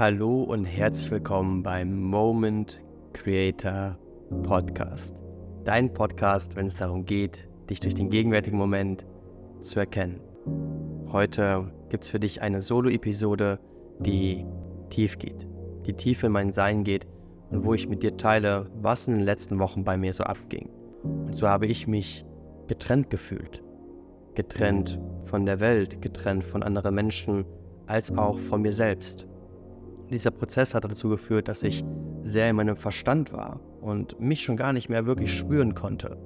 Hallo und herzlich willkommen beim Moment Creator Podcast. Dein Podcast, wenn es darum geht, dich durch den gegenwärtigen Moment zu erkennen. Heute gibt es für dich eine Solo-Episode, die tief geht, die tief in mein Sein geht und wo ich mit dir teile, was in den letzten Wochen bei mir so abging. Und so habe ich mich getrennt gefühlt. Getrennt von der Welt, getrennt von anderen Menschen, als auch von mir selbst. Dieser Prozess hat dazu geführt, dass ich sehr in meinem Verstand war und mich schon gar nicht mehr wirklich spüren konnte.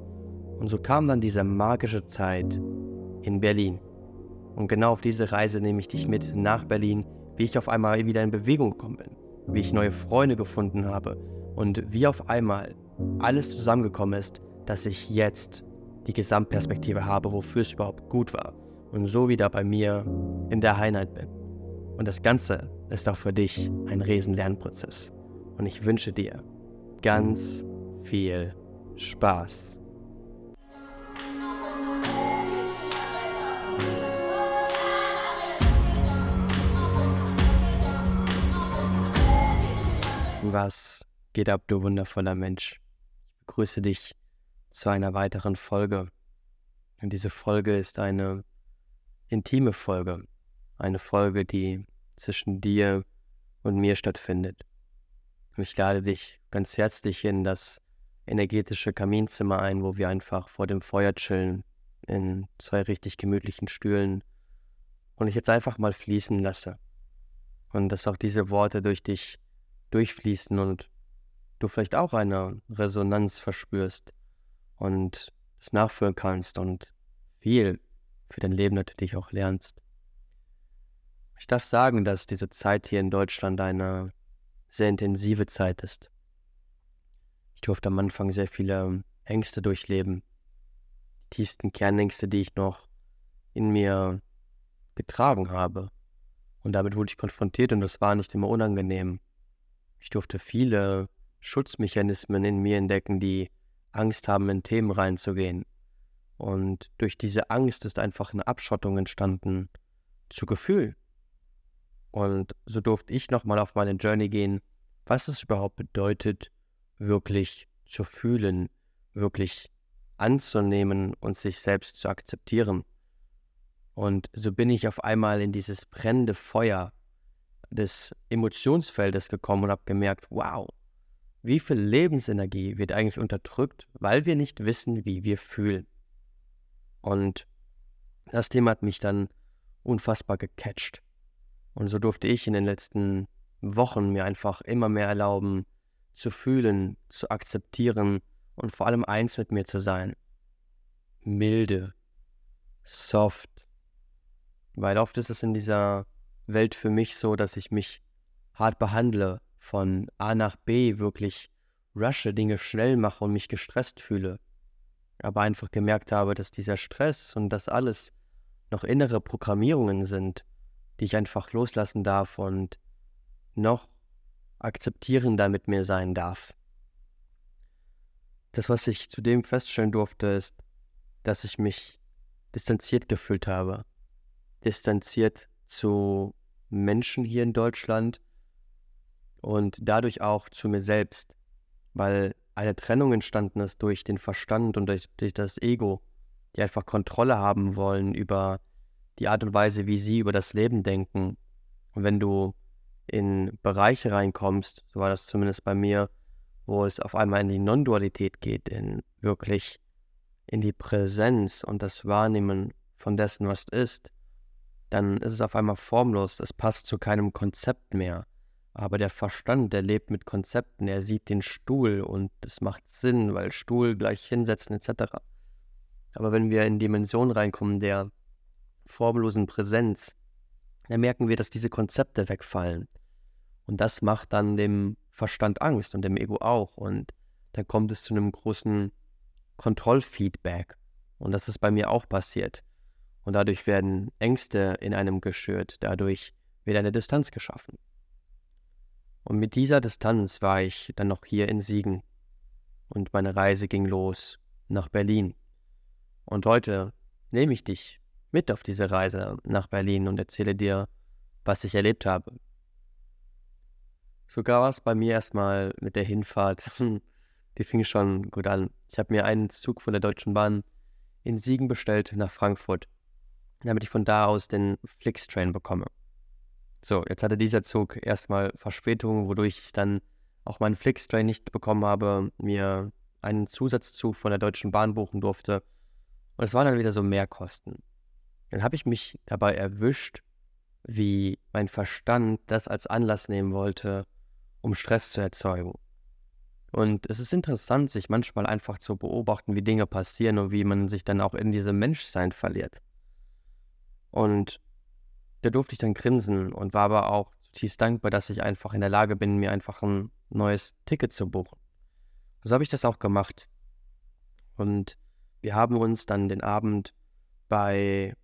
Und so kam dann diese magische Zeit in Berlin. Und genau auf diese Reise nehme ich dich mit nach Berlin, wie ich auf einmal wieder in Bewegung gekommen bin, wie ich neue Freunde gefunden habe und wie auf einmal alles zusammengekommen ist, dass ich jetzt die Gesamtperspektive habe, wofür es überhaupt gut war und so wieder bei mir in der Einheit bin. Und das Ganze ist auch für dich ein Riesenlernprozess. Und ich wünsche dir ganz viel Spaß. Was geht ab, du wundervoller Mensch? Ich begrüße dich zu einer weiteren Folge. Und diese Folge ist eine intime Folge, eine Folge, die zwischen dir und mir stattfindet. Ich lade dich ganz herzlich in das energetische Kaminzimmer ein, wo wir einfach vor dem Feuer chillen, in zwei richtig gemütlichen Stühlen und ich jetzt einfach mal fließen lasse. Und dass auch diese Worte durch dich durchfließen und du vielleicht auch eine Resonanz verspürst und es nachführen kannst und viel für dein Leben natürlich auch lernst. Ich darf sagen, dass diese Zeit hier in Deutschland eine sehr intensive Zeit ist. Ich durfte am Anfang sehr viele Ängste durchleben. Die tiefsten Kernängste, die ich noch in mir getragen habe. Und damit wurde ich konfrontiert und das war nicht immer unangenehm. Ich durfte viele Schutzmechanismen in mir entdecken, die Angst haben, in Themen reinzugehen. Und durch diese Angst ist einfach eine Abschottung entstanden zu Gefühl. Und so durfte ich nochmal auf meine Journey gehen, was es überhaupt bedeutet, wirklich zu fühlen, wirklich anzunehmen und sich selbst zu akzeptieren. Und so bin ich auf einmal in dieses brennende Feuer des Emotionsfeldes gekommen und habe gemerkt, wow, wie viel Lebensenergie wird eigentlich unterdrückt, weil wir nicht wissen, wie wir fühlen. Und das Thema hat mich dann unfassbar gecatcht. Und so durfte ich in den letzten Wochen mir einfach immer mehr erlauben, zu fühlen, zu akzeptieren und vor allem eins mit mir zu sein. Milde, soft. Weil oft ist es in dieser Welt für mich so, dass ich mich hart behandle, von A nach B wirklich rushe, Dinge schnell mache und mich gestresst fühle. Aber einfach gemerkt habe, dass dieser Stress und das alles noch innere Programmierungen sind, die ich einfach loslassen darf und noch akzeptierender mit mir sein darf. Das, was ich zudem feststellen durfte, ist, dass ich mich distanziert gefühlt habe. Distanziert zu Menschen hier in Deutschland und dadurch auch zu mir selbst, weil eine Trennung entstanden ist durch den Verstand und durch, durch das Ego, die einfach Kontrolle haben wollen über die Art und Weise, wie sie über das Leben denken. Und wenn du in Bereiche reinkommst, so war das zumindest bei mir, wo es auf einmal in die Non-Dualität geht, in wirklich in die Präsenz und das Wahrnehmen von dessen, was ist, dann ist es auf einmal formlos, es passt zu keinem Konzept mehr. Aber der Verstand, der lebt mit Konzepten, er sieht den Stuhl und es macht Sinn, weil Stuhl gleich hinsetzen etc. Aber wenn wir in Dimensionen reinkommen der formlosen Präsenz, dann merken wir, dass diese Konzepte wegfallen. Und das macht dann dem Verstand Angst und dem Ego auch. Und dann kommt es zu einem großen Kontrollfeedback. Und das ist bei mir auch passiert. Und dadurch werden Ängste in einem geschürt. Dadurch wird eine Distanz geschaffen. Und mit dieser Distanz war ich dann noch hier in Siegen. Und meine Reise ging los nach Berlin. Und heute nehme ich dich mit auf diese Reise nach Berlin und erzähle dir, was ich erlebt habe. Sogar war es bei mir erstmal mit der Hinfahrt. Die fing schon gut an. Ich habe mir einen Zug von der Deutschen Bahn in Siegen bestellt nach Frankfurt, damit ich von da aus den Flixtrain bekomme. So, jetzt hatte dieser Zug erstmal Verspätung, wodurch ich dann auch meinen Flixtrain nicht bekommen habe, mir einen Zusatzzug von der Deutschen Bahn buchen durfte. Und es waren dann wieder so Mehrkosten. Dann habe ich mich dabei erwischt, wie mein Verstand das als Anlass nehmen wollte, um Stress zu erzeugen. Und es ist interessant, sich manchmal einfach zu beobachten, wie Dinge passieren und wie man sich dann auch in diesem Menschsein verliert. Und da durfte ich dann grinsen und war aber auch zutiefst dankbar, dass ich einfach in der Lage bin, mir einfach ein neues Ticket zu buchen. So habe ich das auch gemacht. Und wir haben uns dann den Abend bei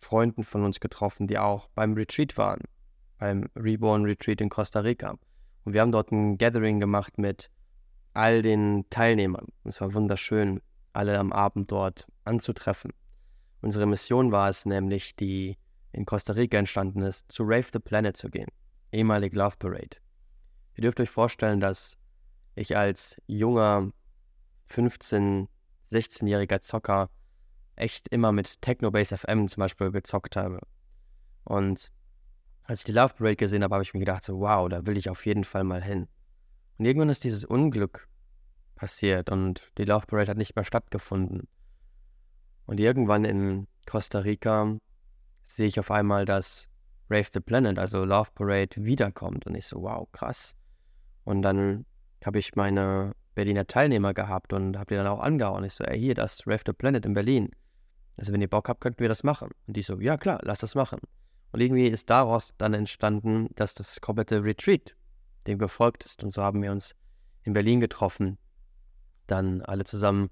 Freunden von uns getroffen, die auch beim Retreat waren, beim Reborn Retreat in Costa Rica. Und wir haben dort ein Gathering gemacht mit all den Teilnehmern. Es war wunderschön, alle am Abend dort anzutreffen. Unsere Mission war es nämlich, die in Costa Rica entstanden ist, zu Rave the Planet zu gehen, ehemalig Love Parade. Ihr dürft euch vorstellen, dass ich als junger 15, 16-jähriger Zocker echt immer mit Technobase FM zum Beispiel gezockt habe. Und als ich die Love Parade gesehen habe, habe ich mir gedacht, so wow, da will ich auf jeden Fall mal hin. Und irgendwann ist dieses Unglück passiert und die Love Parade hat nicht mehr stattgefunden. Und irgendwann in Costa Rica sehe ich auf einmal, dass Rave the Planet, also Love Parade, wiederkommt. Und ich so, wow, krass. Und dann habe ich meine Berliner Teilnehmer gehabt und habe die dann auch angehauen. Ich so, ey, hier, das Rave the Planet in Berlin. Also wenn ihr Bock habt, könnten wir das machen. Und die so, ja klar, lass das machen. Und irgendwie ist daraus dann entstanden, dass das komplette Retreat dem gefolgt ist. Und so haben wir uns in Berlin getroffen, dann alle zusammen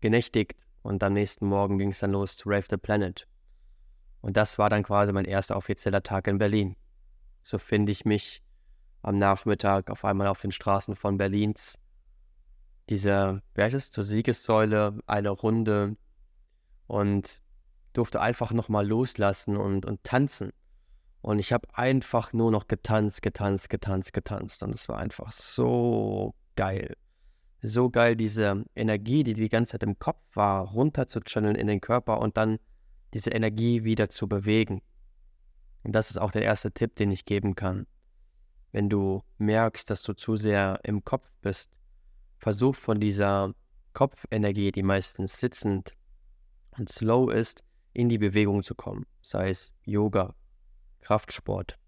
genächtigt und am nächsten Morgen ging es dann los zu Rave the Planet. Und das war dann quasi mein erster offizieller Tag in Berlin. So finde ich mich am Nachmittag auf einmal auf den Straßen von Berlins. Diese, wie heißt es, zur Siegessäule, eine Runde und durfte einfach nochmal loslassen und, und tanzen. Und ich habe einfach nur noch getanzt, getanzt, getanzt, getanzt. Und es war einfach so geil. So geil, diese Energie, die die ganze Zeit im Kopf war, runter zu channeln in den Körper und dann diese Energie wieder zu bewegen. Und das ist auch der erste Tipp, den ich geben kann. Wenn du merkst, dass du zu sehr im Kopf bist, versuch von dieser Kopfenergie, die meistens sitzend und slow ist, in die Bewegung zu kommen. Sei es Yoga, Kraftsport,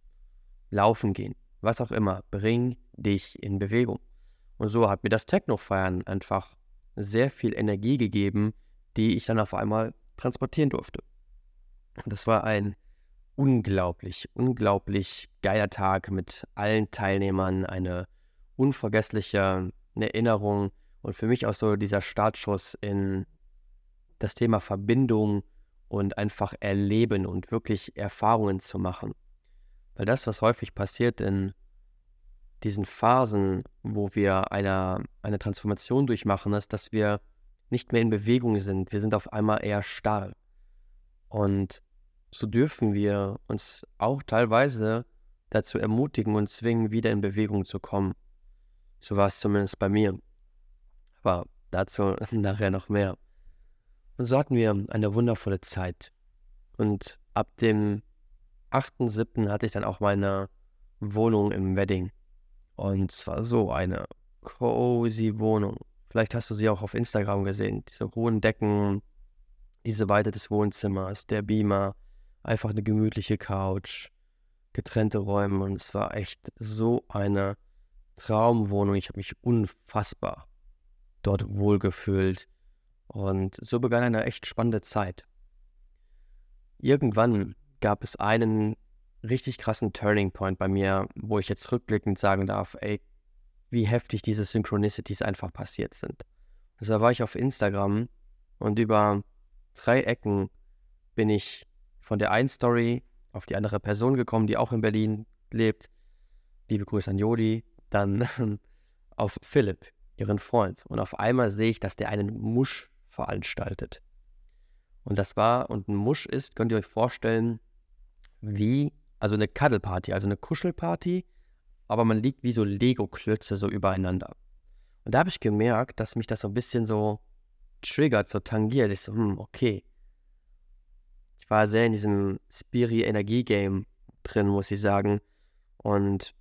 Laufen gehen, was auch immer. Bring dich in Bewegung. Und so hat mir das Techno-Feiern einfach sehr viel Energie gegeben, die ich dann auf einmal transportieren durfte. Und das war ein unglaublich, unglaublich geiler Tag mit allen Teilnehmern, eine unvergessliche Erinnerung und für mich auch so dieser Startschuss in das Thema Verbindung und einfach erleben und wirklich Erfahrungen zu machen. Weil das, was häufig passiert in diesen Phasen, wo wir eine, eine Transformation durchmachen, ist, dass wir nicht mehr in Bewegung sind. Wir sind auf einmal eher starr. Und so dürfen wir uns auch teilweise dazu ermutigen und zwingen, wieder in Bewegung zu kommen. So war es zumindest bei mir. Aber dazu nachher noch mehr. Und so hatten wir eine wundervolle Zeit. Und ab dem 8.7. hatte ich dann auch meine Wohnung im Wedding. Und zwar so eine cozy Wohnung. Vielleicht hast du sie auch auf Instagram gesehen. Diese hohen Decken, diese Weite des Wohnzimmers, der Beamer, einfach eine gemütliche Couch, getrennte Räume. Und es war echt so eine Traumwohnung. Ich habe mich unfassbar dort wohlgefühlt. Und so begann eine echt spannende Zeit. Irgendwann gab es einen richtig krassen Turning Point bei mir, wo ich jetzt rückblickend sagen darf, ey, wie heftig diese Synchronicities einfach passiert sind. Also da war ich auf Instagram und über drei Ecken bin ich von der einen Story auf die andere Person gekommen, die auch in Berlin lebt. Liebe Grüße an Jodi. Dann auf Philipp, ihren Freund. Und auf einmal sehe ich, dass der einen Musch veranstaltet. Und das war, und ein Musch ist, könnt ihr euch vorstellen, wie, also eine Cuddle-Party, also eine Kuschelparty, aber man liegt wie so Lego-Klötze so übereinander. Und da habe ich gemerkt, dass mich das so ein bisschen so triggert, so tangiert. Ich so, hm, okay. Ich war sehr in diesem Spiri-Energie-Game drin, muss ich sagen. Und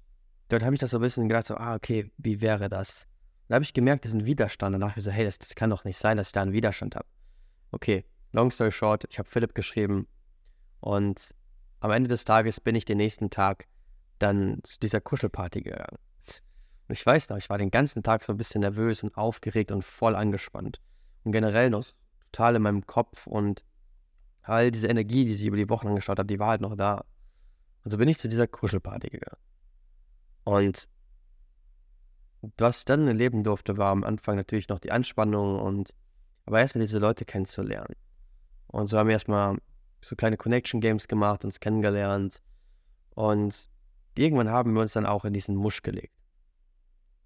dort habe ich das so ein bisschen gedacht, so, ah, okay, wie wäre das? Da habe ich gemerkt, ein Widerstand. Danach habe ich so, hey, das, das kann doch nicht sein, dass ich da einen Widerstand habe. Okay, long story short, ich habe Philipp geschrieben und am Ende des Tages bin ich den nächsten Tag dann zu dieser Kuschelparty gegangen. Und ich weiß noch, ich war den ganzen Tag so ein bisschen nervös und aufgeregt und voll angespannt. Und generell noch total in meinem Kopf und all diese Energie, die sich über die Wochen angeschaut hat, die war halt noch da. Und so bin ich zu dieser Kuschelparty gegangen. Und was ich dann erleben durfte, war am Anfang natürlich noch die Anspannung und aber erstmal diese Leute kennenzulernen. Und so haben wir erstmal so kleine Connection Games gemacht, uns kennengelernt. Und irgendwann haben wir uns dann auch in diesen Musch gelegt.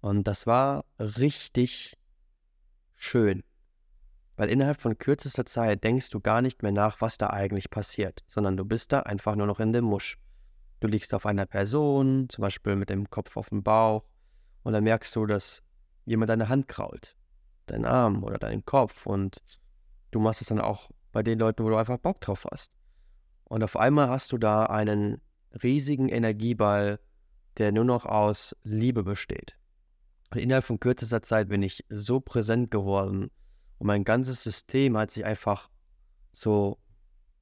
Und das war richtig schön. Weil innerhalb von kürzester Zeit denkst du gar nicht mehr nach, was da eigentlich passiert, sondern du bist da einfach nur noch in dem Musch. Du liegst auf einer Person, zum Beispiel mit dem Kopf auf dem Bauch, und dann merkst du, dass jemand deine Hand krault, deinen Arm oder deinen Kopf und du machst es dann auch bei den Leuten, wo du einfach Bock drauf hast. Und auf einmal hast du da einen riesigen Energieball, der nur noch aus Liebe besteht. Und innerhalb von kürzester Zeit bin ich so präsent geworden und mein ganzes System hat sich einfach so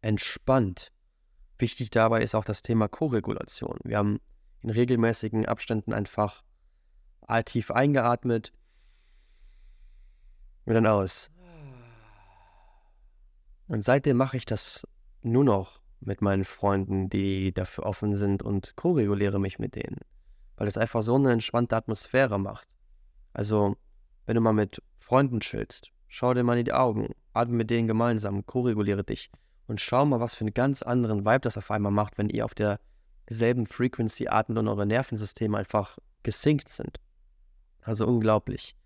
entspannt. Wichtig dabei ist auch das Thema Koregulation. Wir haben in regelmäßigen Abständen einfach tief eingeatmet und dann aus. Und seitdem mache ich das nur noch mit meinen Freunden, die dafür offen sind und koreguliere mich mit denen, weil es einfach so eine entspannte Atmosphäre macht. Also, wenn du mal mit Freunden chillst, schau dir mal in die Augen, atme mit denen gemeinsam, koreguliere dich und schau mal, was für einen ganz anderen Vibe das auf einmal macht, wenn ihr auf derselben Frequency atmet und eure Nervensysteme einfach gesinkt sind. Also unglaublich.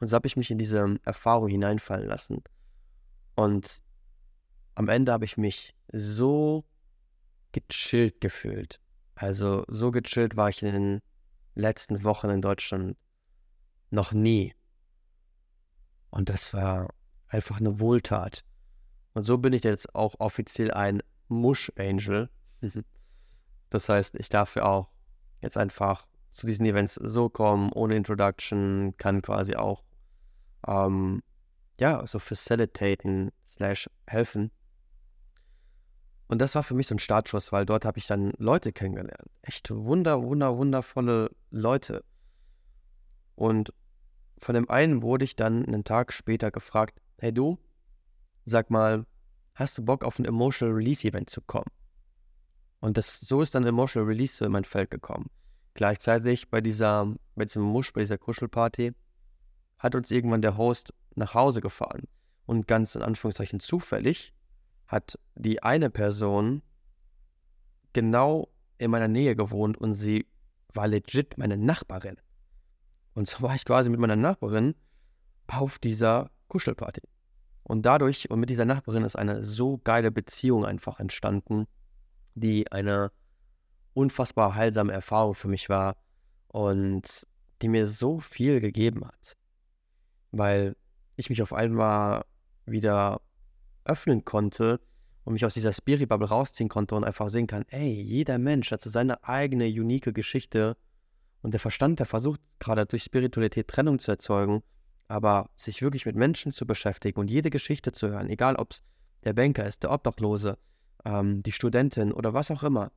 Und so habe ich mich in diese Erfahrung hineinfallen lassen. Und am Ende habe ich mich so gechillt gefühlt. Also so gechillt war ich in den letzten Wochen in Deutschland noch nie. Und das war einfach eine Wohltat. Und so bin ich jetzt auch offiziell ein Mush-Angel. das heißt, ich darf ja auch jetzt einfach zu diesen Events so kommen, ohne Introduction, kann quasi auch ähm, ja, so facilitaten slash helfen. Und das war für mich so ein Startschuss, weil dort habe ich dann Leute kennengelernt. Echt wunder, wunder, wundervolle Leute. Und von dem einen wurde ich dann einen Tag später gefragt, hey du, sag mal, hast du Bock auf ein Emotional Release Event zu kommen? Und das, so ist dann Emotional Release so in mein Feld gekommen. Gleichzeitig bei dieser, bei diesem Musch, bei dieser Kuschelparty, hat uns irgendwann der Host nach Hause gefahren. Und ganz in Anführungszeichen zufällig hat die eine Person genau in meiner Nähe gewohnt und sie war legit meine Nachbarin. Und so war ich quasi mit meiner Nachbarin auf dieser Kuschelparty. Und dadurch und mit dieser Nachbarin ist eine so geile Beziehung einfach entstanden, die eine unfassbar heilsame Erfahrung für mich war und die mir so viel gegeben hat, weil ich mich auf einmal wieder öffnen konnte und mich aus dieser Spirit-Bubble rausziehen konnte und einfach sehen kann, ey, jeder Mensch hat so seine eigene, unique Geschichte und der Verstand, der versucht gerade durch Spiritualität Trennung zu erzeugen, aber sich wirklich mit Menschen zu beschäftigen und jede Geschichte zu hören, egal ob es der Banker ist, der Obdachlose, ähm, die Studentin oder was auch immer,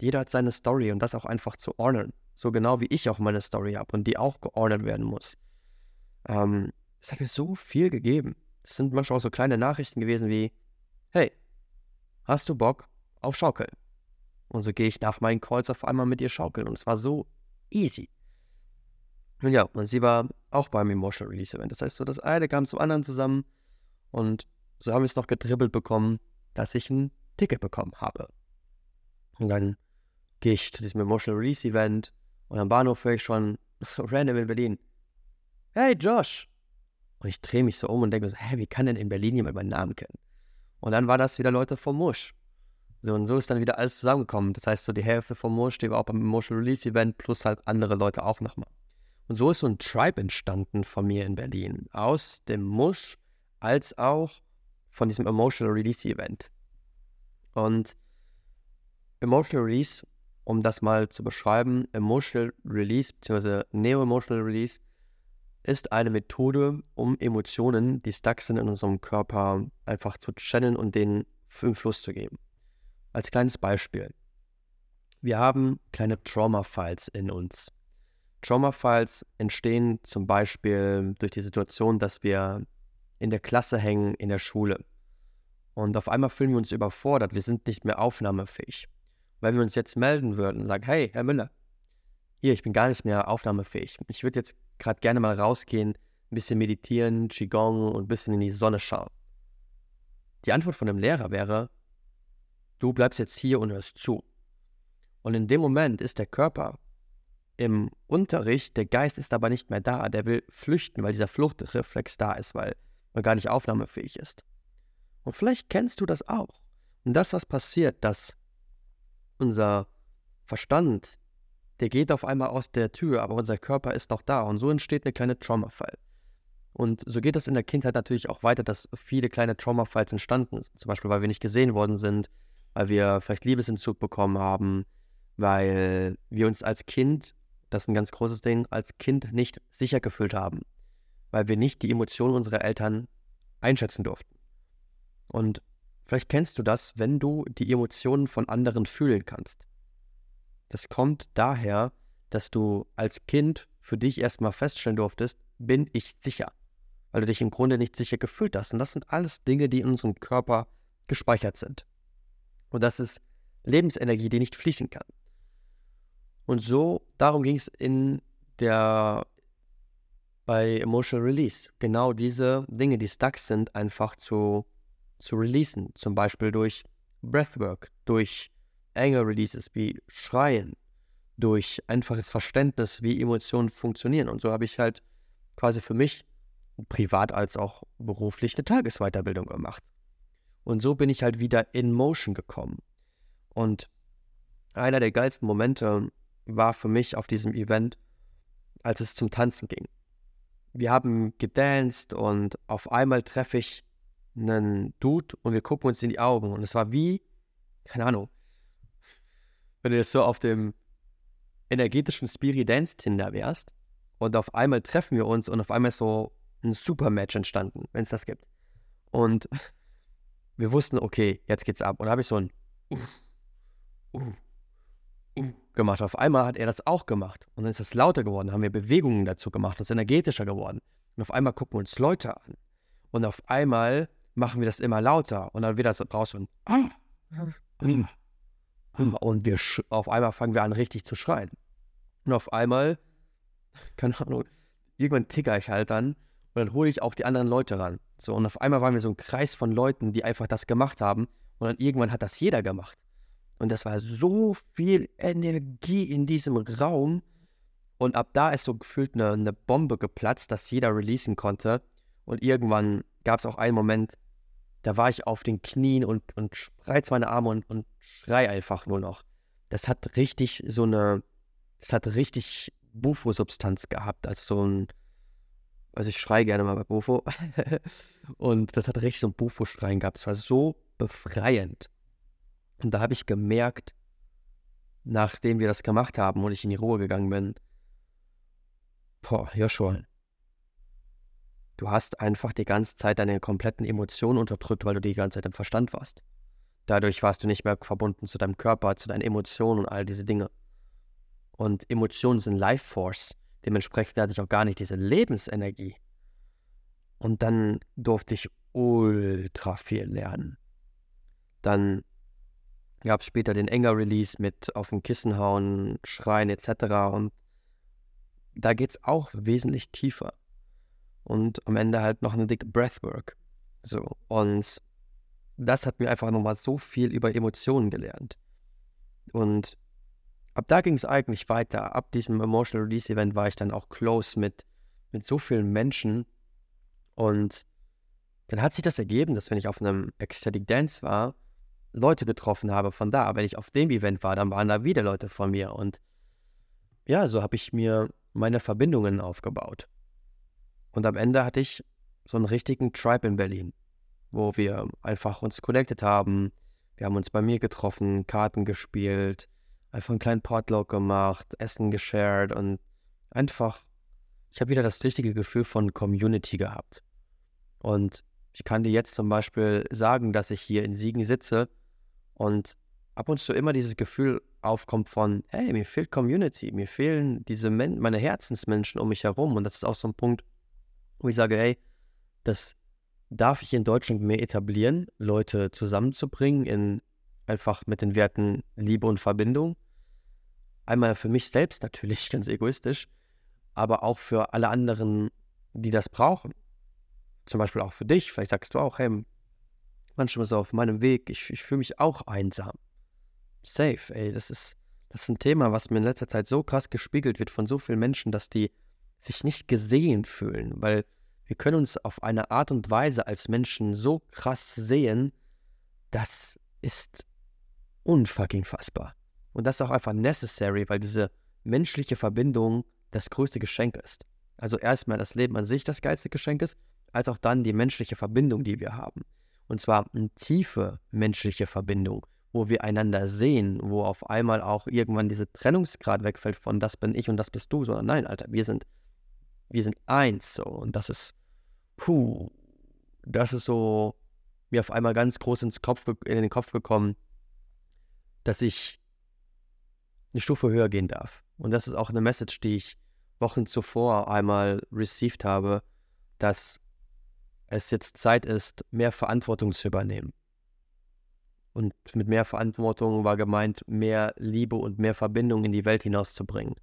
jeder hat seine Story und das auch einfach zu ordnen. So genau wie ich auch meine Story habe und die auch geordnet werden muss. Ähm, es hat mir so viel gegeben. Es sind manchmal auch so kleine Nachrichten gewesen wie, hey, hast du Bock auf Schaukeln? Und so gehe ich nach meinen Calls auf einmal mit ihr schaukeln und es war so easy. Und ja, und sie war auch beim Emotional Release Event. Das heißt, so das eine kam zum anderen zusammen und so haben wir es noch gedribbelt bekommen, dass ich ein Ticket bekommen habe. Und dann gehe ich zu diesem Emotional Release Event und am Bahnhof höre ich schon random in Berlin. Hey Josh! Und ich drehe mich so um und denke so, hä, wie kann denn in Berlin jemand meinen Namen kennen? Und dann war das wieder Leute vom Musch. So, und so ist dann wieder alles zusammengekommen. Das heißt, so die Hälfte vom Mosch steht auch beim Emotional Release Event plus halt andere Leute auch nochmal. Und so ist so ein Tribe entstanden von mir in Berlin. Aus dem Musch als auch von diesem Emotional Release Event. Und Emotional Release, um das mal zu beschreiben, Emotional Release bzw. Neo-Emotional Release ist eine Methode, um Emotionen, die stuck sind in unserem Körper, einfach zu channeln und denen im Fluss zu geben. Als kleines Beispiel. Wir haben kleine Trauma-Files in uns. Trauma-Files entstehen zum Beispiel durch die Situation, dass wir in der Klasse hängen, in der Schule. Und auf einmal fühlen wir uns überfordert, wir sind nicht mehr aufnahmefähig. Wenn wir uns jetzt melden würden und sagen, hey, Herr Müller, hier, ich bin gar nicht mehr aufnahmefähig. Ich würde jetzt gerade gerne mal rausgehen, ein bisschen meditieren, Qigong und ein bisschen in die Sonne schauen. Die Antwort von dem Lehrer wäre, du bleibst jetzt hier und hörst zu. Und in dem Moment ist der Körper im Unterricht, der Geist ist aber nicht mehr da, der will flüchten, weil dieser Fluchtreflex da ist, weil man gar nicht aufnahmefähig ist. Und vielleicht kennst du das auch. Und das, was passiert, dass unser Verstand, der geht auf einmal aus der Tür, aber unser Körper ist noch da. Und so entsteht eine kleine Trauma-File. Und so geht es in der Kindheit natürlich auch weiter, dass viele kleine Trauma-Files entstanden sind. Zum Beispiel, weil wir nicht gesehen worden sind, weil wir vielleicht Liebesentzug bekommen haben, weil wir uns als Kind das ist ein ganz großes Ding, als Kind nicht sicher gefühlt haben, weil wir nicht die Emotionen unserer Eltern einschätzen durften. Und vielleicht kennst du das, wenn du die Emotionen von anderen fühlen kannst. Das kommt daher, dass du als Kind für dich erstmal feststellen durftest, bin ich sicher, weil du dich im Grunde nicht sicher gefühlt hast. Und das sind alles Dinge, die in unserem Körper gespeichert sind. Und das ist Lebensenergie, die nicht fließen kann. Und so, darum ging es in der, bei Emotional Release. Genau diese Dinge, die stuck sind, einfach zu, zu releasen. Zum Beispiel durch Breathwork, durch Anger Releases wie Schreien, durch einfaches Verständnis, wie Emotionen funktionieren. Und so habe ich halt quasi für mich privat als auch beruflich eine Tagesweiterbildung gemacht. Und so bin ich halt wieder in Motion gekommen. Und einer der geilsten Momente war für mich auf diesem Event, als es zum Tanzen ging. Wir haben gedanced und auf einmal treffe ich einen Dude und wir gucken uns in die Augen und es war wie, keine Ahnung, wenn du jetzt so auf dem energetischen Spirit Dance Tinder wärst und auf einmal treffen wir uns und auf einmal ist so ein Supermatch entstanden, wenn es das gibt. Und wir wussten, okay, jetzt geht's ab. Und da habe ich so ein uh, uh, gemacht. Auf einmal hat er das auch gemacht. Und dann ist es lauter geworden, haben wir Bewegungen dazu gemacht, das ist energetischer geworden. Und auf einmal gucken wir uns Leute an. Und auf einmal machen wir das immer lauter. Und dann wird das raus und und wir auf einmal fangen wir an, richtig zu schreien. Und auf einmal, keine Ahnung, irgendwann ticker ich halt dann und dann hole ich auch die anderen Leute ran. So, und auf einmal waren wir so ein Kreis von Leuten, die einfach das gemacht haben. Und dann irgendwann hat das jeder gemacht. Und das war so viel Energie in diesem Raum. Und ab da ist so gefühlt eine, eine Bombe geplatzt, dass jeder releasen konnte. Und irgendwann gab es auch einen Moment, da war ich auf den Knien und, und spreiz meine Arme und, und schrei einfach nur noch. Das hat richtig so eine, das hat richtig Bufo-Substanz gehabt. Also so ein, also ich schreie gerne mal bei Bufo. und das hat richtig so ein Bufo-Schreien gehabt. Es war so befreiend. Und da habe ich gemerkt, nachdem wir das gemacht haben und ich in die Ruhe gegangen bin, boah, Joshua, du hast einfach die ganze Zeit deine kompletten Emotionen unterdrückt, weil du die ganze Zeit im Verstand warst. Dadurch warst du nicht mehr verbunden zu deinem Körper, zu deinen Emotionen und all diese Dinge. Und Emotionen sind Life Force. Dementsprechend hatte ich auch gar nicht diese Lebensenergie. Und dann durfte ich ultra viel lernen. Dann gab es später den Enger-Release mit auf dem Kissen hauen, schreien etc. Und da geht es auch wesentlich tiefer. Und am Ende halt noch eine dicke Breathwork. So. Und das hat mir einfach nochmal so viel über Emotionen gelernt. Und ab da ging es eigentlich weiter. Ab diesem Emotional Release Event war ich dann auch close mit, mit so vielen Menschen. Und dann hat sich das ergeben, dass wenn ich auf einem Ecstatic Dance war, Leute getroffen habe von da. Wenn ich auf dem Event war, dann waren da wieder Leute von mir. Und ja, so habe ich mir meine Verbindungen aufgebaut. Und am Ende hatte ich so einen richtigen Tribe in Berlin, wo wir einfach uns connected haben. Wir haben uns bei mir getroffen, Karten gespielt, einfach einen kleinen Potluck gemacht, Essen geshared und einfach, ich habe wieder das richtige Gefühl von Community gehabt. Und ich kann dir jetzt zum Beispiel sagen, dass ich hier in Siegen sitze und ab und zu immer dieses Gefühl aufkommt von, hey, mir fehlt Community, mir fehlen diese Men meine Herzensmenschen um mich herum. Und das ist auch so ein Punkt, wo ich sage, hey, das darf ich in Deutschland mehr etablieren, Leute zusammenzubringen in einfach mit den Werten Liebe und Verbindung. Einmal für mich selbst natürlich, ganz egoistisch, aber auch für alle anderen, die das brauchen. Zum Beispiel auch für dich. Vielleicht sagst du auch, hey, manchmal so auf meinem Weg, ich, ich fühle mich auch einsam. Safe, ey, das ist, das ist ein Thema, was mir in letzter Zeit so krass gespiegelt wird von so vielen Menschen, dass die sich nicht gesehen fühlen, weil wir können uns auf eine Art und Weise als Menschen so krass sehen, das ist unfucking fassbar. Und das ist auch einfach necessary, weil diese menschliche Verbindung das größte Geschenk ist. Also erstmal das Leben an sich das geilste Geschenk ist, als auch dann die menschliche Verbindung, die wir haben. Und zwar eine tiefe menschliche Verbindung, wo wir einander sehen, wo auf einmal auch irgendwann dieser Trennungsgrad wegfällt von das bin ich und das bist du, sondern nein, Alter, wir sind, wir sind eins so. Und das ist, puh, das ist so mir auf einmal ganz groß ins Kopf, in den Kopf gekommen, dass ich eine Stufe höher gehen darf. Und das ist auch eine Message, die ich Wochen zuvor einmal received habe, dass es jetzt Zeit ist, mehr Verantwortung zu übernehmen. Und mit mehr Verantwortung war gemeint, mehr Liebe und mehr Verbindung in die Welt hinauszubringen.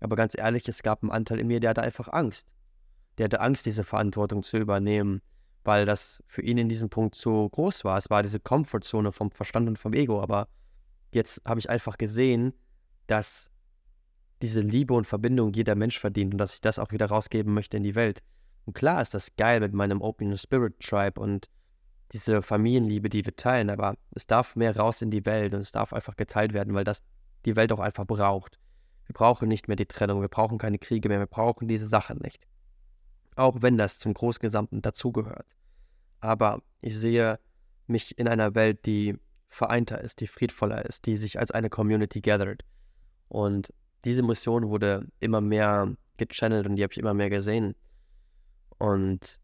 Aber ganz ehrlich, es gab einen Anteil in mir, der hatte einfach Angst. Der hatte Angst, diese Verantwortung zu übernehmen, weil das für ihn in diesem Punkt zu groß war. Es war diese Komfortzone vom Verstand und vom Ego. Aber jetzt habe ich einfach gesehen, dass diese Liebe und Verbindung jeder Mensch verdient und dass ich das auch wieder rausgeben möchte in die Welt. Und klar ist das geil mit meinem Open Spirit Tribe und diese Familienliebe, die wir teilen, aber es darf mehr raus in die Welt und es darf einfach geteilt werden, weil das die Welt auch einfach braucht. Wir brauchen nicht mehr die Trennung, wir brauchen keine Kriege mehr, wir brauchen diese Sachen nicht. Auch wenn das zum Großgesamten dazugehört. Aber ich sehe mich in einer Welt, die vereinter ist, die friedvoller ist, die sich als eine Community gathert. Und diese Mission wurde immer mehr gechannelt und die habe ich immer mehr gesehen. Und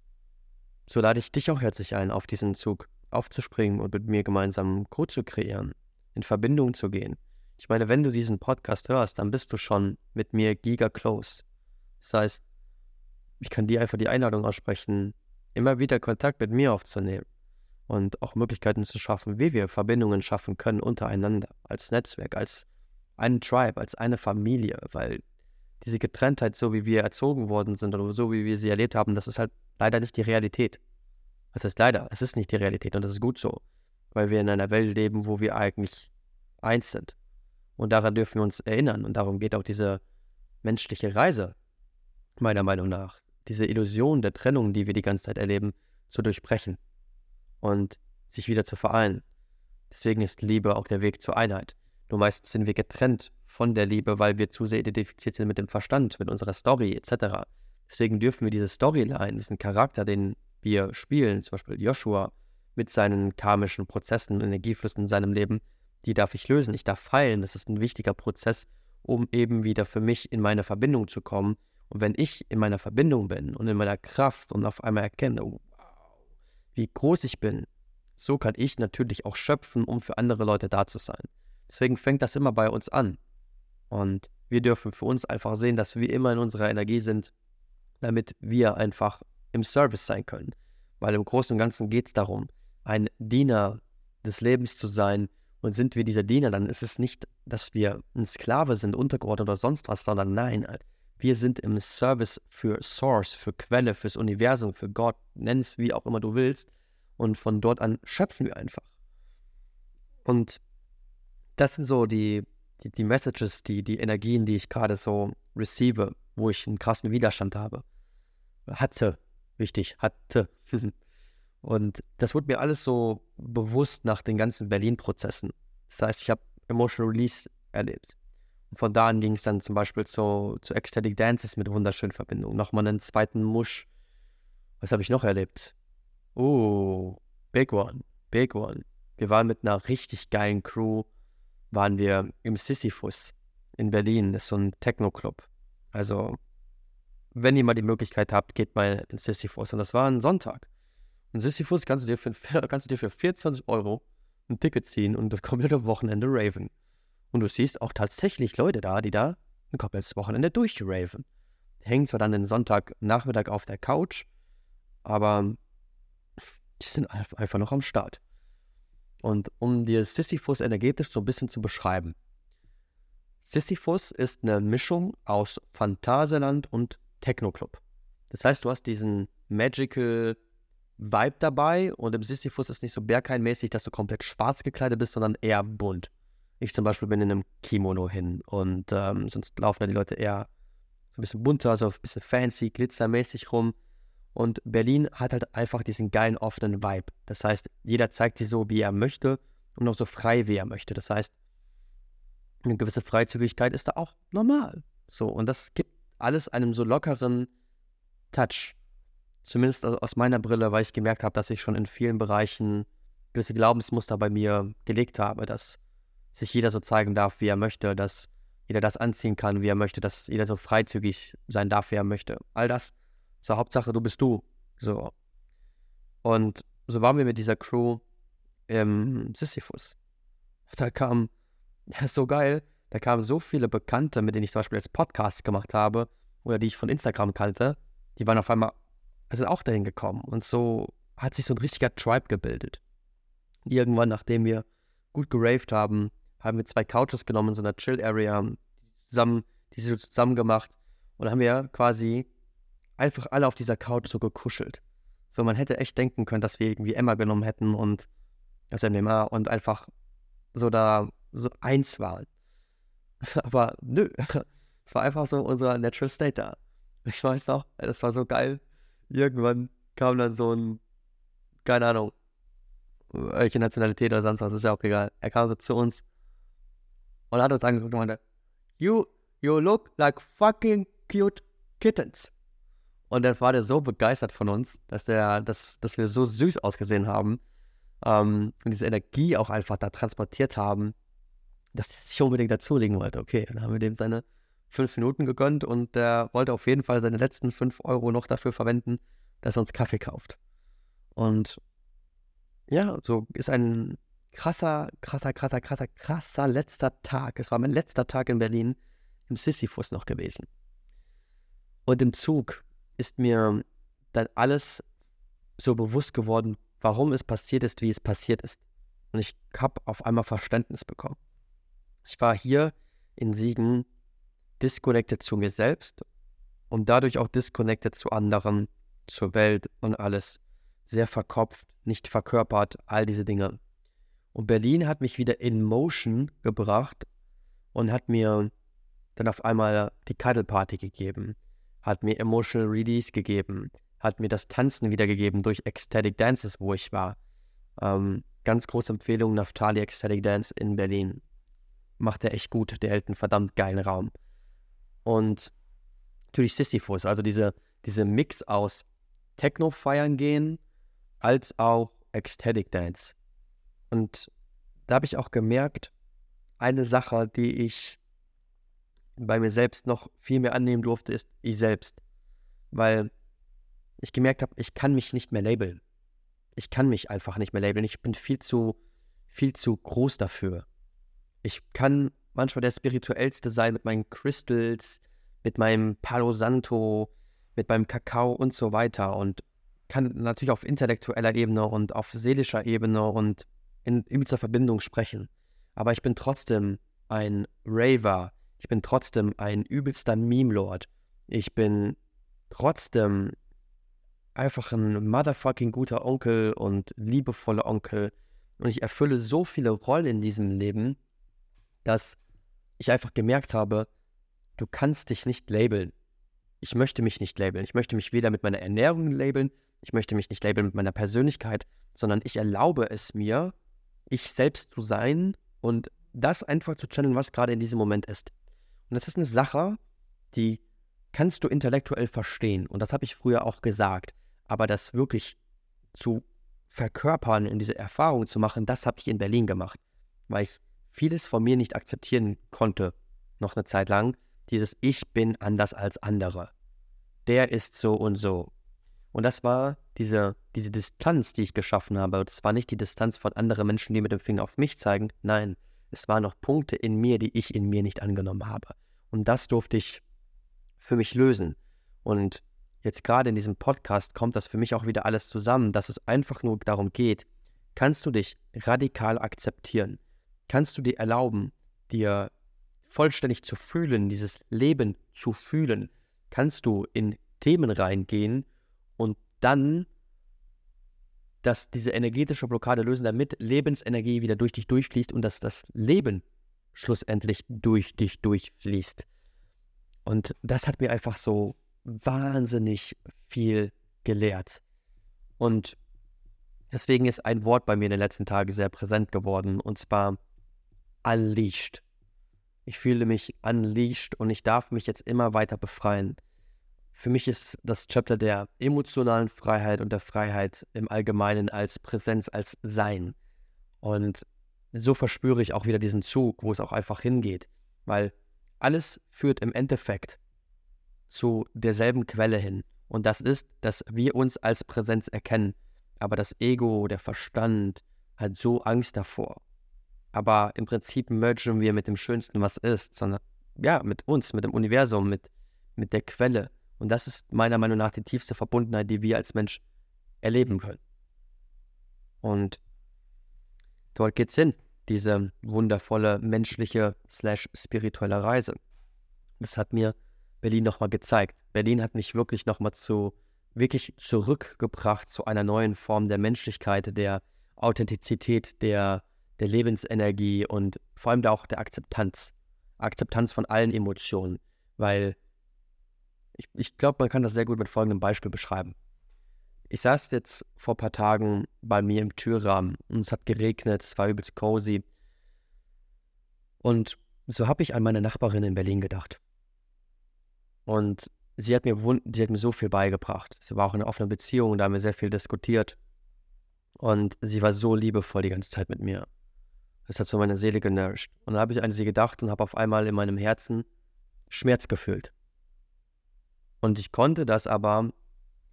so lade ich dich auch herzlich ein, auf diesen Zug aufzuspringen und mit mir gemeinsam Code zu kreieren, in Verbindung zu gehen. Ich meine, wenn du diesen Podcast hörst, dann bist du schon mit mir giga close. Das heißt, ich kann dir einfach die Einladung aussprechen, immer wieder Kontakt mit mir aufzunehmen und auch Möglichkeiten zu schaffen, wie wir Verbindungen schaffen können untereinander, als Netzwerk, als ein Tribe, als eine Familie, weil diese Getrenntheit, so wie wir erzogen worden sind oder so wie wir sie erlebt haben, das ist halt leider nicht die Realität. Das heißt leider, es ist nicht die Realität und das ist gut so, weil wir in einer Welt leben, wo wir eigentlich eins sind. Und daran dürfen wir uns erinnern und darum geht auch diese menschliche Reise, meiner Meinung nach, diese Illusion der Trennung, die wir die ganze Zeit erleben, zu durchbrechen und sich wieder zu vereinen. Deswegen ist Liebe auch der Weg zur Einheit. Nur meistens sind wir getrennt von der Liebe, weil wir zu sehr identifiziert sind mit dem Verstand, mit unserer Story etc. Deswegen dürfen wir diese Storyline, diesen Charakter, den wir spielen, zum Beispiel Joshua, mit seinen karmischen Prozessen, Energieflüssen in seinem Leben, die darf ich lösen. Ich darf heilen. Das ist ein wichtiger Prozess, um eben wieder für mich in meine Verbindung zu kommen. Und wenn ich in meiner Verbindung bin und in meiner Kraft und auf einmal erkenne, wow, wie groß ich bin, so kann ich natürlich auch schöpfen, um für andere Leute da zu sein. Deswegen fängt das immer bei uns an. Und wir dürfen für uns einfach sehen, dass wir immer in unserer Energie sind, damit wir einfach im Service sein können. Weil im Großen und Ganzen geht es darum, ein Diener des Lebens zu sein. Und sind wir dieser Diener, dann ist es nicht, dass wir ein Sklave sind, untergeordnet oder sonst was, sondern nein, wir sind im Service für Source, für Quelle, fürs Universum, für Gott, nenn es wie auch immer du willst. Und von dort an schöpfen wir einfach. Und das sind so die die, die Messages, die, die Energien, die ich gerade so receive, wo ich einen krassen Widerstand habe. Hatte, wichtig, hatte. Und das wurde mir alles so bewusst nach den ganzen Berlin-Prozessen. Das heißt, ich habe Emotional Release erlebt. Und von da an ging es dann zum Beispiel zu, zu Ecstatic Dances mit wunderschönen Verbindungen. Nochmal einen zweiten Musch. Was habe ich noch erlebt? Oh, Big One, Big One. Wir waren mit einer richtig geilen Crew, waren wir im Sisyphus in Berlin. Das ist so ein Techno-Club. Also, wenn ihr mal die Möglichkeit habt, geht mal in Sisyphus. Und das war ein Sonntag. Und Sisyphus kannst du dir für, kannst du dir für 24 Euro ein Ticket ziehen und das komplette Wochenende raven. Und du siehst auch tatsächlich Leute da, die da ein komplettes Wochenende durchraven. Die hängen zwar dann den Sonntagnachmittag auf der Couch, aber die sind einfach noch am Start. Und um dir Sisyphus energetisch so ein bisschen zu beschreiben. Sisyphus ist eine Mischung aus Phantasialand und Techno-Club. Das heißt, du hast diesen magical Vibe dabei und im Sisyphus ist nicht so Berghain-mäßig, dass du komplett schwarz gekleidet bist, sondern eher bunt. Ich zum Beispiel bin in einem Kimono hin und ähm, sonst laufen da die Leute eher so ein bisschen bunter, so ein bisschen fancy, glitzermäßig rum. Und Berlin hat halt einfach diesen geilen offenen Vibe. Das heißt, jeder zeigt sich so, wie er möchte und auch so frei, wie er möchte. Das heißt, eine gewisse Freizügigkeit ist da auch normal. So, und das gibt alles einem so lockeren Touch. Zumindest aus meiner Brille, weil ich gemerkt habe, dass ich schon in vielen Bereichen gewisse Glaubensmuster bei mir gelegt habe, dass sich jeder so zeigen darf, wie er möchte, dass jeder das anziehen kann, wie er möchte, dass jeder so freizügig sein darf, wie er möchte. All das. So, Hauptsache, du bist du. So. Und so waren wir mit dieser Crew im Sisyphus. Da kam, ja, so geil, da kamen so viele Bekannte, mit denen ich zum Beispiel jetzt Podcasts gemacht habe oder die ich von Instagram kannte, die waren auf einmal sind auch dahin gekommen. Und so hat sich so ein richtiger Tribe gebildet. Irgendwann, nachdem wir gut geraved haben, haben wir zwei Couches genommen in so einer Chill-Area, zusammen, die so zusammen gemacht. Und haben wir quasi einfach alle auf dieser Couch so gekuschelt. So, man hätte echt denken können, dass wir irgendwie Emma genommen hätten und das MDMA und einfach so da so eins waren. Aber nö, es war einfach so unser Natural State da. Ich weiß noch, das war so geil irgendwann kam dann so ein, keine Ahnung, welche Nationalität oder sonst was, ist ja auch egal. Er kam so zu uns und hat uns angeguckt und meinte, you, you look like fucking cute kittens. Und dann war der so begeistert von uns, dass, der, dass, dass wir so süß ausgesehen haben ähm, und diese Energie auch einfach da transportiert haben, dass er sich unbedingt dazulegen wollte. Okay, dann haben wir dem seine fünf Minuten gegönnt und der wollte auf jeden Fall seine letzten fünf Euro noch dafür verwenden, dass er uns Kaffee kauft. Und ja, so ist ein krasser, krasser, krasser, krasser, krasser letzter Tag. Es war mein letzter Tag in Berlin im Sisyphus noch gewesen. Und im Zug ist mir dann alles so bewusst geworden, warum es passiert ist, wie es passiert ist. Und ich habe auf einmal Verständnis bekommen. Ich war hier in Siegen disconnected zu mir selbst und dadurch auch disconnected zu anderen, zur Welt und alles. Sehr verkopft, nicht verkörpert, all diese Dinge. Und Berlin hat mich wieder in Motion gebracht und hat mir dann auf einmal die Cuddle Party gegeben, hat mir Emotional Release gegeben, hat mir das Tanzen wiedergegeben durch Ecstatic Dances, wo ich war. Ähm, ganz große Empfehlung, Naftali Ecstatic Dance in Berlin. Macht er echt gut, der hält einen verdammt geilen Raum und natürlich Sisyphus, also diese, diese Mix aus Techno feiern gehen als auch Ecstatic Dance. Und da habe ich auch gemerkt, eine Sache, die ich bei mir selbst noch viel mehr annehmen durfte, ist ich selbst. Weil ich gemerkt habe, ich kann mich nicht mehr labeln. Ich kann mich einfach nicht mehr labeln. Ich bin viel zu, viel zu groß dafür. Ich kann manchmal der spirituellste sein mit meinen Crystals, mit meinem Palo Santo, mit meinem Kakao und so weiter und kann natürlich auf intellektueller Ebene und auf seelischer Ebene und in übelster Verbindung sprechen. Aber ich bin trotzdem ein Raver. Ich bin trotzdem ein übelster Meme-Lord. Ich bin trotzdem einfach ein motherfucking guter Onkel und liebevoller Onkel. Und ich erfülle so viele Rollen in diesem Leben, dass ich einfach gemerkt habe, du kannst dich nicht labeln. Ich möchte mich nicht labeln. Ich möchte mich weder mit meiner Ernährung labeln, Ich möchte mich nicht labeln mit meiner Persönlichkeit, sondern ich erlaube es mir, ich selbst zu sein und das einfach zu channeln, was gerade in diesem Moment ist. Und das ist eine Sache, die kannst du intellektuell verstehen. Und das habe ich früher auch gesagt. Aber das wirklich zu verkörpern und diese Erfahrung zu machen, das habe ich in Berlin gemacht. Weil ich vieles von mir nicht akzeptieren konnte, noch eine Zeit lang. Dieses Ich bin anders als andere. Der ist so und so. Und das war diese, diese Distanz, die ich geschaffen habe. Es war nicht die Distanz von anderen Menschen, die mit dem Finger auf mich zeigen. Nein, es waren noch Punkte in mir, die ich in mir nicht angenommen habe. Und das durfte ich für mich lösen. Und jetzt gerade in diesem Podcast kommt das für mich auch wieder alles zusammen, dass es einfach nur darum geht, kannst du dich radikal akzeptieren? Kannst du dir erlauben, dir vollständig zu fühlen, dieses Leben zu fühlen? Kannst du in Themen reingehen und dann dass diese energetische Blockade lösen, damit Lebensenergie wieder durch dich durchfließt und dass das Leben schlussendlich durch dich durchfließt. Und das hat mir einfach so wahnsinnig viel gelehrt. Und deswegen ist ein Wort bei mir in den letzten Tagen sehr präsent geworden, und zwar unleashed. Ich fühle mich unleashed und ich darf mich jetzt immer weiter befreien. Für mich ist das Chapter der emotionalen Freiheit und der Freiheit im Allgemeinen als Präsenz, als Sein. Und so verspüre ich auch wieder diesen Zug, wo es auch einfach hingeht. Weil alles führt im Endeffekt zu derselben Quelle hin. Und das ist, dass wir uns als Präsenz erkennen. Aber das Ego, der Verstand hat so Angst davor. Aber im Prinzip mergen wir mit dem Schönsten, was ist, sondern ja, mit uns, mit dem Universum, mit, mit der Quelle. Und das ist meiner Meinung nach die tiefste Verbundenheit, die wir als Mensch erleben können. Und dort geht's hin, diese wundervolle menschliche slash spirituelle Reise. Das hat mir Berlin nochmal gezeigt. Berlin hat mich wirklich nochmal zu, wirklich zurückgebracht zu einer neuen Form der Menschlichkeit, der Authentizität, der, der Lebensenergie und vor allem auch der Akzeptanz. Akzeptanz von allen Emotionen, weil ich, ich glaube, man kann das sehr gut mit folgendem Beispiel beschreiben. Ich saß jetzt vor ein paar Tagen bei mir im Türrahmen und es hat geregnet, es war übelst cozy. Und so habe ich an meine Nachbarin in Berlin gedacht. Und sie hat, mir, sie hat mir so viel beigebracht. Sie war auch in einer offenen Beziehung, da haben wir sehr viel diskutiert. Und sie war so liebevoll die ganze Zeit mit mir. Das hat so meine Seele genourished. Und dann habe ich an sie gedacht und habe auf einmal in meinem Herzen Schmerz gefühlt. Und ich konnte das aber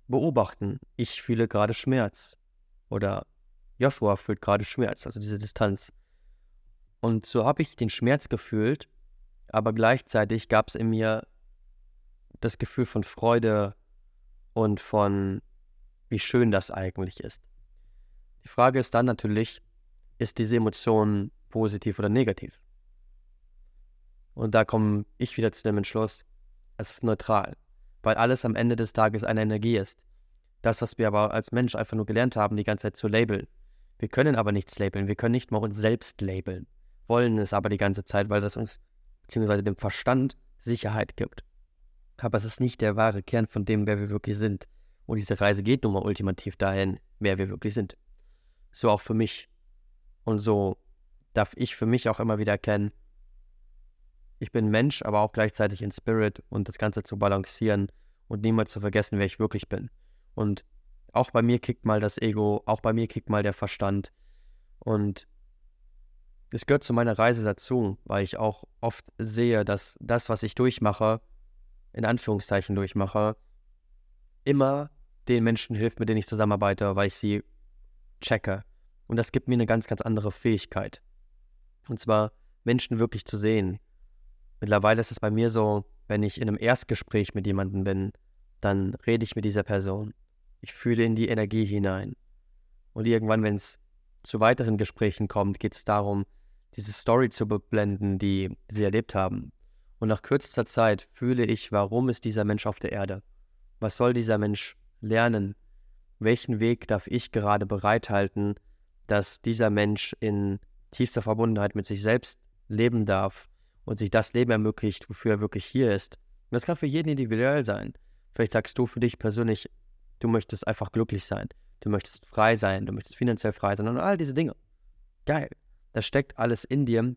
beobachten. Ich fühle gerade Schmerz. Oder Joshua fühlt gerade Schmerz, also diese Distanz. Und so habe ich den Schmerz gefühlt, aber gleichzeitig gab es in mir das Gefühl von Freude und von, wie schön das eigentlich ist. Die Frage ist dann natürlich, ist diese Emotion positiv oder negativ? Und da komme ich wieder zu dem Entschluss, es ist neutral weil alles am Ende des Tages eine Energie ist. Das, was wir aber als Mensch einfach nur gelernt haben, die ganze Zeit zu labeln. Wir können aber nichts labeln, wir können nicht mal uns selbst labeln, wollen es aber die ganze Zeit, weil das uns, beziehungsweise dem Verstand, Sicherheit gibt. Aber es ist nicht der wahre Kern von dem, wer wir wirklich sind. Und diese Reise geht nun mal ultimativ dahin, wer wir wirklich sind. So auch für mich. Und so darf ich für mich auch immer wieder erkennen, ich bin Mensch, aber auch gleichzeitig in Spirit und das Ganze zu balancieren und niemals zu vergessen, wer ich wirklich bin. Und auch bei mir kickt mal das Ego, auch bei mir kickt mal der Verstand. Und es gehört zu meiner Reise dazu, weil ich auch oft sehe, dass das, was ich durchmache, in Anführungszeichen durchmache, immer den Menschen hilft, mit denen ich zusammenarbeite, weil ich sie checke. Und das gibt mir eine ganz, ganz andere Fähigkeit. Und zwar Menschen wirklich zu sehen, Mittlerweile ist es bei mir so, wenn ich in einem Erstgespräch mit jemandem bin, dann rede ich mit dieser Person. Ich fühle in die Energie hinein. Und irgendwann, wenn es zu weiteren Gesprächen kommt, geht es darum, diese Story zu beblenden, die sie erlebt haben. Und nach kürzester Zeit fühle ich, warum ist dieser Mensch auf der Erde? Was soll dieser Mensch lernen? Welchen Weg darf ich gerade bereithalten, dass dieser Mensch in tiefster Verbundenheit mit sich selbst leben darf und sich das Leben ermöglicht, wofür er wirklich hier ist. Und das kann für jeden individuell sein. Vielleicht sagst du für dich persönlich, Du möchtest einfach glücklich sein. Du möchtest frei sein. Du möchtest finanziell frei sein und all diese Dinge. Geil. Das steckt alles in dir.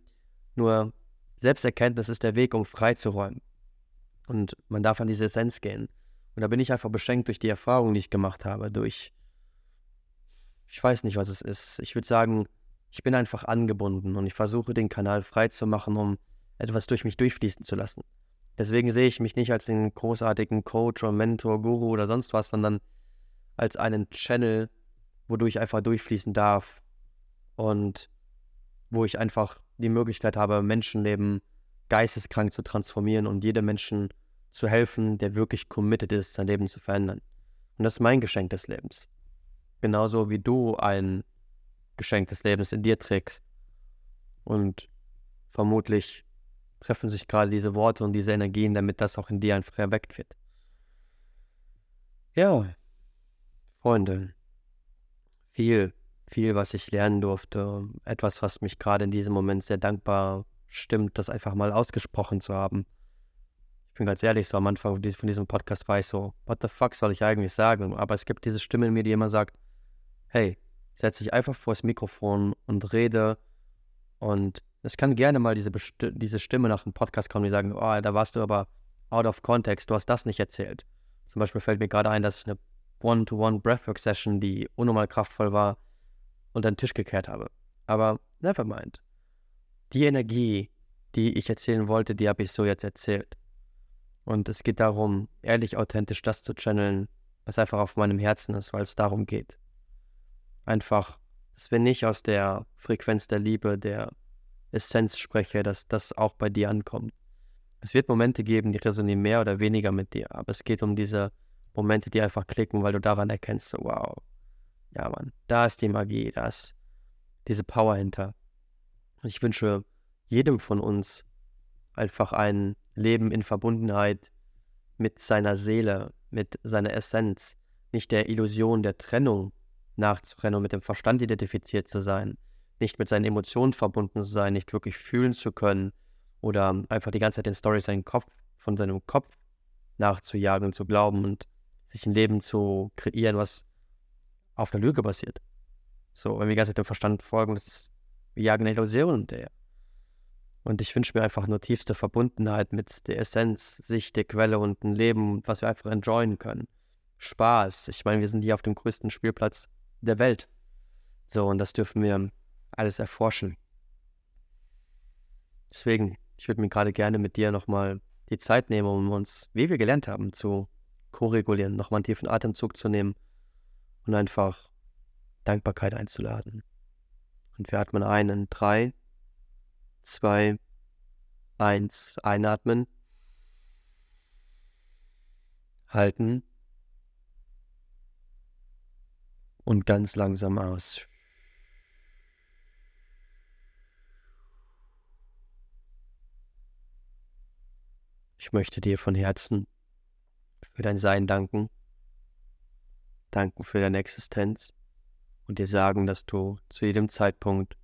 Nur Selbsterkenntnis ist der Weg, um frei zu räumen. Und man darf an diese Essenz gehen. Und da bin ich einfach beschenkt durch die Erfahrungen, die ich gemacht habe, durch, ich weiß nicht, was es ist. Ich würde sagen, ich bin einfach angebunden und ich versuche den Kanal frei zu machen, um etwas durch mich durchfließen zu lassen. Deswegen sehe ich mich nicht als den großartigen Coach oder Mentor, Guru oder sonst was, sondern als einen Channel, wodurch ich einfach durchfließen darf und wo ich einfach die Möglichkeit habe, Menschenleben geisteskrank zu transformieren und jedem Menschen zu helfen, der wirklich committed ist, sein Leben zu verändern. Und das ist mein Geschenk des Lebens. Genauso wie du ein Geschenk des Lebens in dir trägst. Und vermutlich treffen sich gerade diese Worte und diese Energien, damit das auch in dir einfach erweckt wird. Ja, Freunde, viel, viel, was ich lernen durfte. Etwas, was mich gerade in diesem Moment sehr dankbar stimmt, das einfach mal ausgesprochen zu haben. Ich bin ganz ehrlich, so am Anfang von diesem Podcast war ich so, what the fuck soll ich eigentlich sagen? Aber es gibt diese Stimme in mir, die immer sagt, hey, setz dich einfach vor das Mikrofon und rede. Und es kann gerne mal diese, diese Stimme nach dem Podcast kommen, die sagen, oh, da warst du aber out of context, du hast das nicht erzählt. Zum Beispiel fällt mir gerade ein, dass ich eine One-to-One Breathwork-Session, die unnormal kraftvoll war, unter den Tisch gekehrt habe. Aber never mind. Die Energie, die ich erzählen wollte, die habe ich so jetzt erzählt. Und es geht darum, ehrlich, authentisch das zu channeln, was einfach auf meinem Herzen ist, weil es darum geht. Einfach, dass wir nicht aus der Frequenz der Liebe, der Essenz spreche, dass das auch bei dir ankommt. Es wird Momente geben, die resonieren mehr oder weniger mit dir, aber es geht um diese Momente, die einfach klicken, weil du daran erkennst, so, wow, ja Mann, da ist die Magie, da ist diese Power hinter. Und ich wünsche jedem von uns einfach ein Leben in Verbundenheit mit seiner Seele, mit seiner Essenz, nicht der Illusion der Trennung nachzurennen und mit dem Verstand identifiziert zu sein, nicht mit seinen Emotionen verbunden zu sein, nicht wirklich fühlen zu können oder einfach die ganze Zeit den Story seinen Kopf, von seinem Kopf nachzujagen und zu glauben und sich ein Leben zu kreieren, was auf einer Lüge basiert. So, wenn wir die ganze Zeit dem Verstand folgen, das ist, wir jagen eine Illusion hinterher. Und ich wünsche mir einfach nur tiefste Verbundenheit mit der Essenz, Sicht der Quelle und ein Leben, was wir einfach enjoyen können. Spaß. Ich meine, wir sind hier auf dem größten Spielplatz der Welt. So, und das dürfen wir alles erforschen. Deswegen, ich würde mir gerade gerne mit dir nochmal die Zeit nehmen, um uns, wie wir gelernt haben, zu koregulieren, nochmal einen tiefen Atemzug zu nehmen und einfach Dankbarkeit einzuladen. Und wir atmen ein in drei, zwei, eins. Einatmen. Halten. Und ganz langsam aus. Ich möchte dir von Herzen für dein Sein danken, danken für deine Existenz und dir sagen, dass du zu jedem Zeitpunkt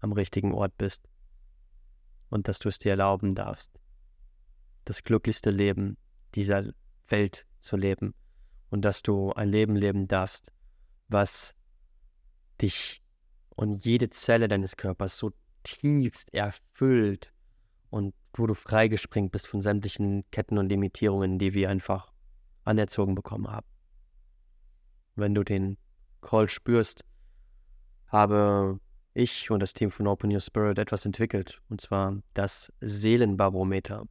am richtigen Ort bist und dass du es dir erlauben darfst, das glücklichste Leben dieser Welt zu leben und dass du ein Leben leben darfst, was dich und jede Zelle deines Körpers so tiefst erfüllt und wo du freigespringt bist von sämtlichen Ketten und Limitierungen, die wir einfach anerzogen bekommen haben. Wenn du den Call spürst, habe ich und das Team von Open Your Spirit etwas entwickelt, und zwar das Seelenbarometer.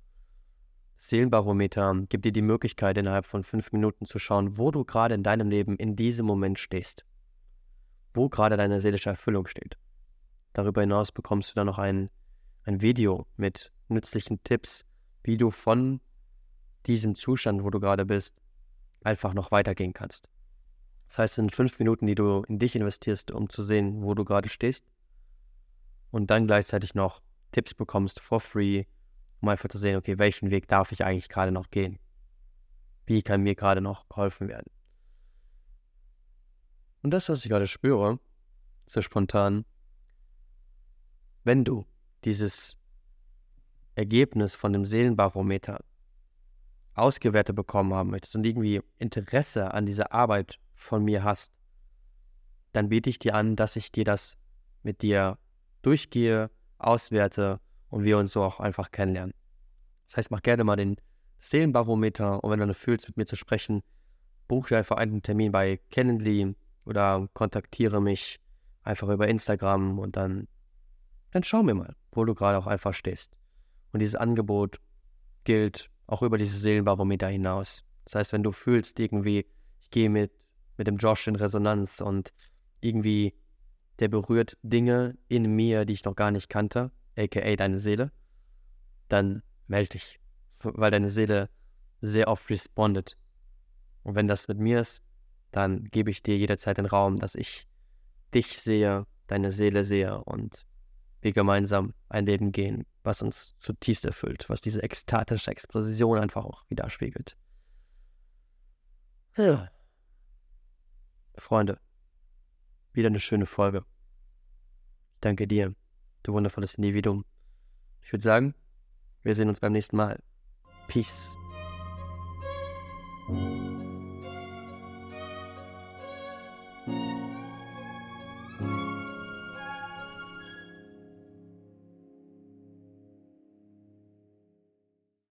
Seelenbarometer gibt dir die Möglichkeit, innerhalb von fünf Minuten zu schauen, wo du gerade in deinem Leben in diesem Moment stehst. Wo gerade deine seelische Erfüllung steht. Darüber hinaus bekommst du dann noch ein, ein Video mit nützlichen Tipps, wie du von diesem Zustand, wo du gerade bist, einfach noch weitergehen kannst. Das heißt, in fünf Minuten, die du in dich investierst, um zu sehen, wo du gerade stehst, und dann gleichzeitig noch Tipps bekommst for free, um einfach zu sehen, okay, welchen Weg darf ich eigentlich gerade noch gehen? Wie kann mir gerade noch geholfen werden? Und das, was ich gerade spüre, so spontan, wenn du dieses Ergebnis von dem Seelenbarometer ausgewertet bekommen haben möchtest und irgendwie Interesse an dieser Arbeit von mir hast, dann biete ich dir an, dass ich dir das mit dir durchgehe, auswerte und wir uns so auch einfach kennenlernen. Das heißt, mach gerne mal den Seelenbarometer und wenn du fühlst, mit mir zu sprechen, buch dir einfach einen Termin bei Calendly oder kontaktiere mich einfach über Instagram und dann, dann schau mir mal, wo du gerade auch einfach stehst. Und dieses Angebot gilt auch über dieses Seelenbarometer hinaus. Das heißt, wenn du fühlst irgendwie, ich gehe mit, mit dem Josh in Resonanz und irgendwie der berührt Dinge in mir, die ich noch gar nicht kannte, aka deine Seele, dann melde dich, weil deine Seele sehr oft respondet. Und wenn das mit mir ist, dann gebe ich dir jederzeit den Raum, dass ich dich sehe, deine Seele sehe und wir gemeinsam ein Leben gehen, was uns zutiefst erfüllt, was diese ekstatische Explosion einfach auch widerspiegelt. Ja. Freunde, wieder eine schöne Folge. Ich danke dir, du wundervolles Individuum. Ich würde sagen, wir sehen uns beim nächsten Mal. Peace.